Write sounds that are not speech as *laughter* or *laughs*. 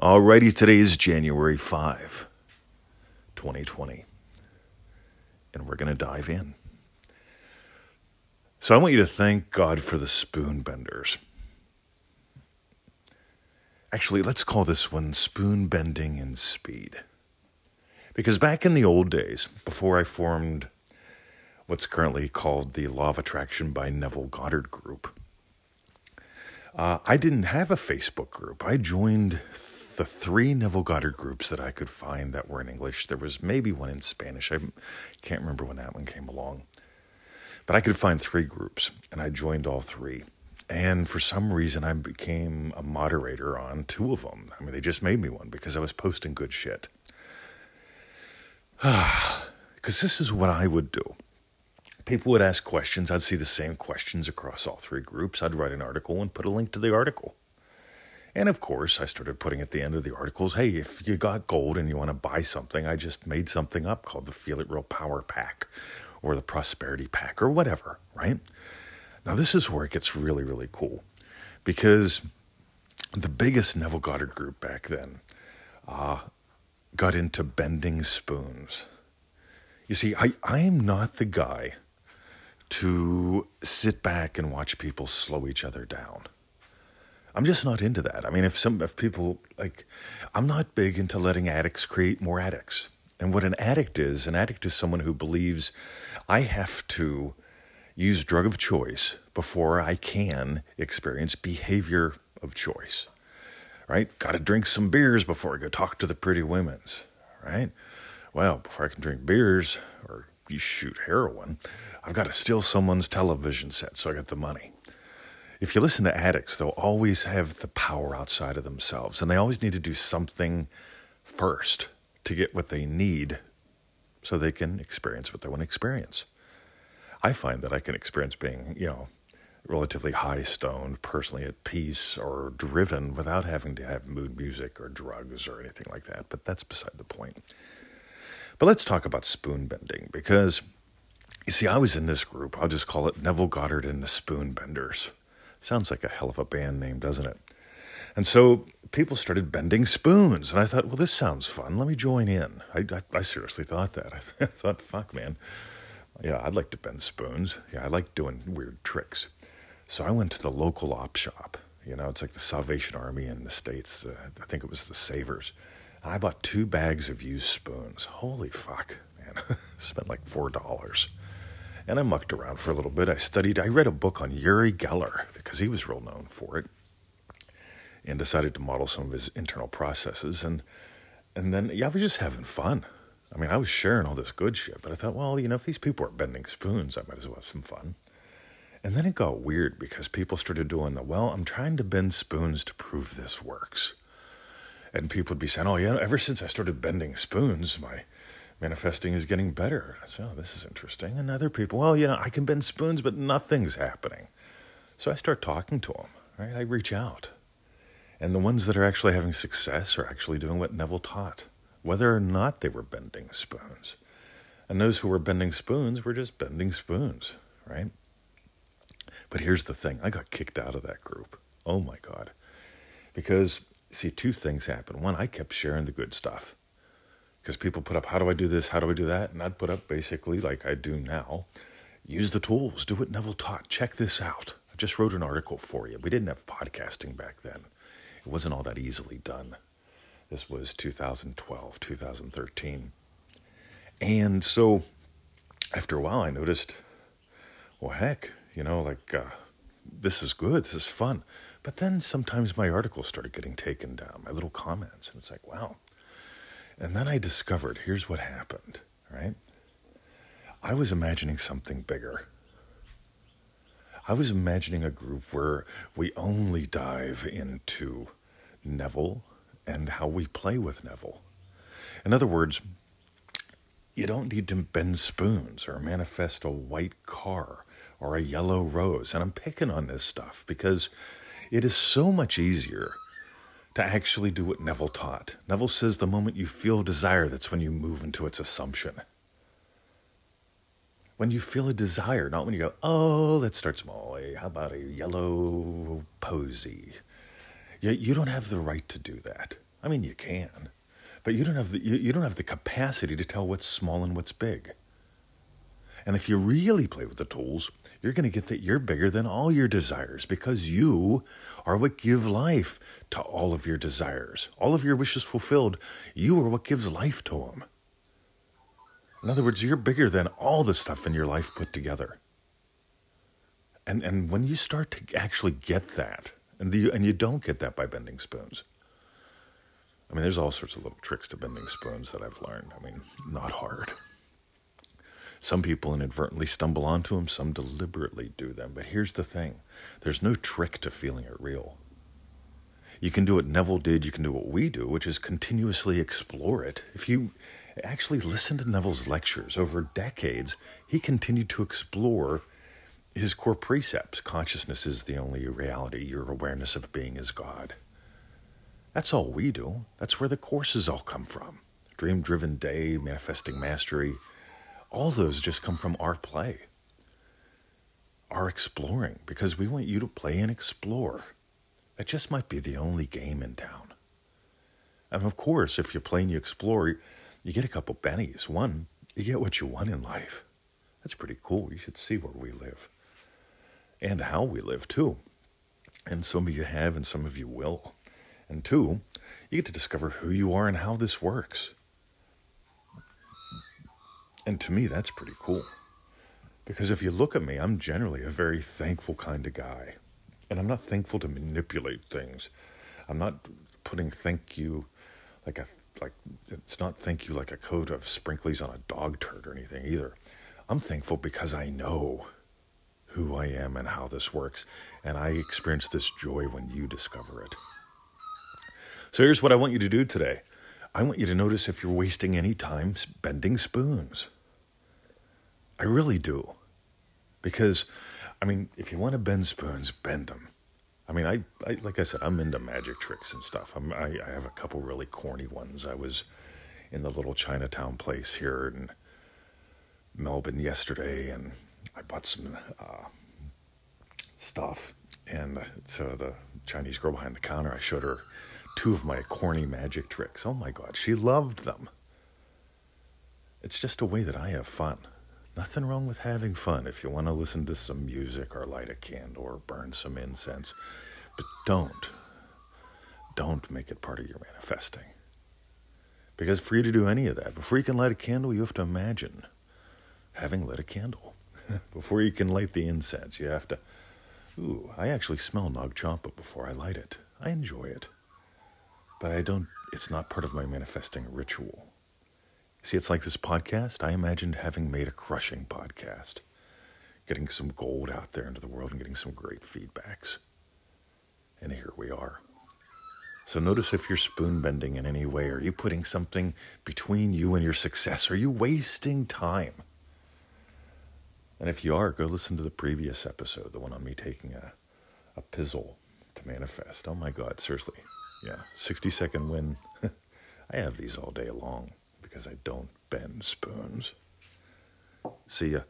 Alrighty, today is January 5, 2020. And we're going to dive in. So I want you to thank God for the spoon benders. Actually, let's call this one spoon bending in speed. Because back in the old days, before I formed what's currently called the Law of Attraction by Neville Goddard group, uh, I didn't have a Facebook group. I joined the three Neville Goddard groups that I could find that were in English. There was maybe one in Spanish. I can't remember when that one came along. But I could find three groups, and I joined all three. And for some reason, I became a moderator on two of them. I mean, they just made me one because I was posting good shit. *sighs* Because this is what I would do. People would ask questions. I'd see the same questions across all three groups. I'd write an article and put a link to the article. And of course, I started putting at the end of the articles hey, if you got gold and you want to buy something, I just made something up called the Feel It Real Power Pack or the Prosperity Pack or whatever, right? Now, this is where it gets really, really cool because the biggest Neville Goddard group back then uh, got into bending spoons. You see, I, I am not the guy to sit back and watch people slow each other down. I'm just not into that. I mean, if some if people like, I'm not big into letting addicts create more addicts. And what an addict is, an addict is someone who believes I have to use drug of choice before I can experience behavior of choice. Right? Got to drink some beers before I go talk to the pretty women's. Right? Well, before I can drink beers or you shoot heroin, I've got to steal someone's television set so I get the money if you listen to addicts, they'll always have the power outside of themselves, and they always need to do something first to get what they need so they can experience what they want to experience. I find that I can experience being, you know, relatively high stoned, personally at peace, or driven without having to have mood music or drugs or anything like that, but that's beside the point. But let's talk about spoon bending because you see, I was in this group, I'll just call it Neville Goddard and the Spoon Benders. Sounds like a hell of a band name, doesn't it? And so people started bending spoons, and I thought, well, this sounds fun. Let me join in. I, I, I seriously thought that. *laughs* I, thought, fuck, man. Yeah, I'd like to bend spoons. Yeah, I like doing weird tricks. So I went to the local op shop. You know, it's like the Salvation Army in the States. The, I think it was the Savers. And I bought two bags of used spoons. Holy fuck, man. *laughs* Spent like $4. And I mucked around for a little bit. I studied, I read a book on Uri Geller because he was real known for it and decided to model some of his internal processes. And, and then, yeah, I was just having fun. I mean, I was sharing all this good shit, but I thought, well, you know, if these people are bending spoons, I might as well have some fun. And then it got weird because people started doing the, well, I'm trying to bend spoons to prove this works. And people would be saying, oh, yeah, ever since I started bending spoons, my manifesting is getting better. So oh, this is interesting. And other people, well, you know, I can bend spoons, but nothing's happening. So I start talking to them, right? I reach out. And the ones that are actually having success are actually doing what Neville taught, whether or not they were bending spoons. And those who were bending spoons were just bending spoons, right? But here's the thing I got kicked out of that group. Oh my God. Because, see, two things happened. One, I kept sharing the good stuff because people put up, how do I do this? How do I do that? And I'd put up basically like I do now use the tools, do what Neville taught. Check this out. I just wrote an article for you. We didn't have podcasting back then, it wasn't all that easily done. This was 2012, 2013. And so after a while, I noticed, well, heck, you know, like uh, this is good, this is fun. But then sometimes my articles started getting taken down, my little comments, and it's like, wow, and then I discovered here's what happened, right? I was imagining something bigger. I was imagining a group where we only dive into Neville and how we play with Neville. In other words, you don't need to bend spoons or manifest a white car or a yellow rose. And I'm picking on this stuff because it is so much easier to actually do what Neville taught. Neville says the moment you feel desire, that's when you move into its assumption. When you feel a desire, not when you go, oh, let's start small. How about a yellow posy? You, you don't have the right to do that. I mean, you can, but you don't have the, you, you don't have the capacity to tell what's small and what's big. And if you really play with the tools, you're going to get that you're bigger than all your desires because you are what give life to all of your desires. All of your wishes fulfilled, you are what gives life to them. In other words, you're bigger than all the stuff in your life put together. And, and when you start to actually get that, and, the, and you don't get that by bending spoons. I mean, there's all sorts of little tricks to bending spoons that I've learned. I mean, not hard. Some people inadvertently stumble onto them, some deliberately do them. But here's the thing there's no trick to feeling it real. You can do what Neville did, you can do what we do, which is continuously explore it. If you actually listen to Neville's lectures over decades, he continued to explore his core precepts. Consciousness is the only reality, your awareness of being is God. That's all we do. That's where the courses all come from. Dream driven day, manifesting mastery, all those just come from our play, our exploring, because we want you to play and explore. That just might be the only game in town. And of course, if you play and you explore, you get a couple bennies. One, you get what you want in life. That's pretty cool. You should see where we live and how we live, too. And some of you have, and some of you will. And two, you get to discover who you are and how this works. And to me, that's pretty cool. Because if you look at me, I'm generally a very thankful kind of guy. And I'm not thankful to manipulate things. I'm not putting thank you like a like it's not thank you like a coat of sprinklies on a dog turd or anything either. I'm thankful because I know who I am and how this works, and I experience this joy when you discover it. So here's what I want you to do today. I want you to notice if you're wasting any time bending spoons. I really do. Because, I mean, if you want to bend spoons, bend them. I mean, I, I like I said, I'm into magic tricks and stuff. I'm, I, I have a couple really corny ones. I was in the little Chinatown place here in Melbourne yesterday, and I bought some uh, stuff. And so the Chinese girl behind the counter, I showed her two of my corny magic tricks. Oh my God, she loved them. It's just a way that I have fun. Nothing wrong with having fun if you want to listen to some music or light a candle or burn some incense. But don't, don't make it part of your manifesting. Because for you to do any of that, before you can light a candle, you have to imagine having lit a candle. *laughs* before you can light the incense, you have to, ooh, I actually smell Nag Champa before I light it. I enjoy it. But I don't, it's not part of my manifesting ritual. See, it's like this podcast. I imagined having made a crushing podcast, getting some gold out there into the world and getting some great feedbacks. And here we are. So notice if you're spoon bending in any way. Are you putting something between you and your success? Are you wasting time? And if you are, go listen to the previous episode, the one on me taking a, a pizzle to manifest. Oh my God, seriously. Yeah, 60 second win. *laughs* I have these all day long because I don't bend spoons. See ya.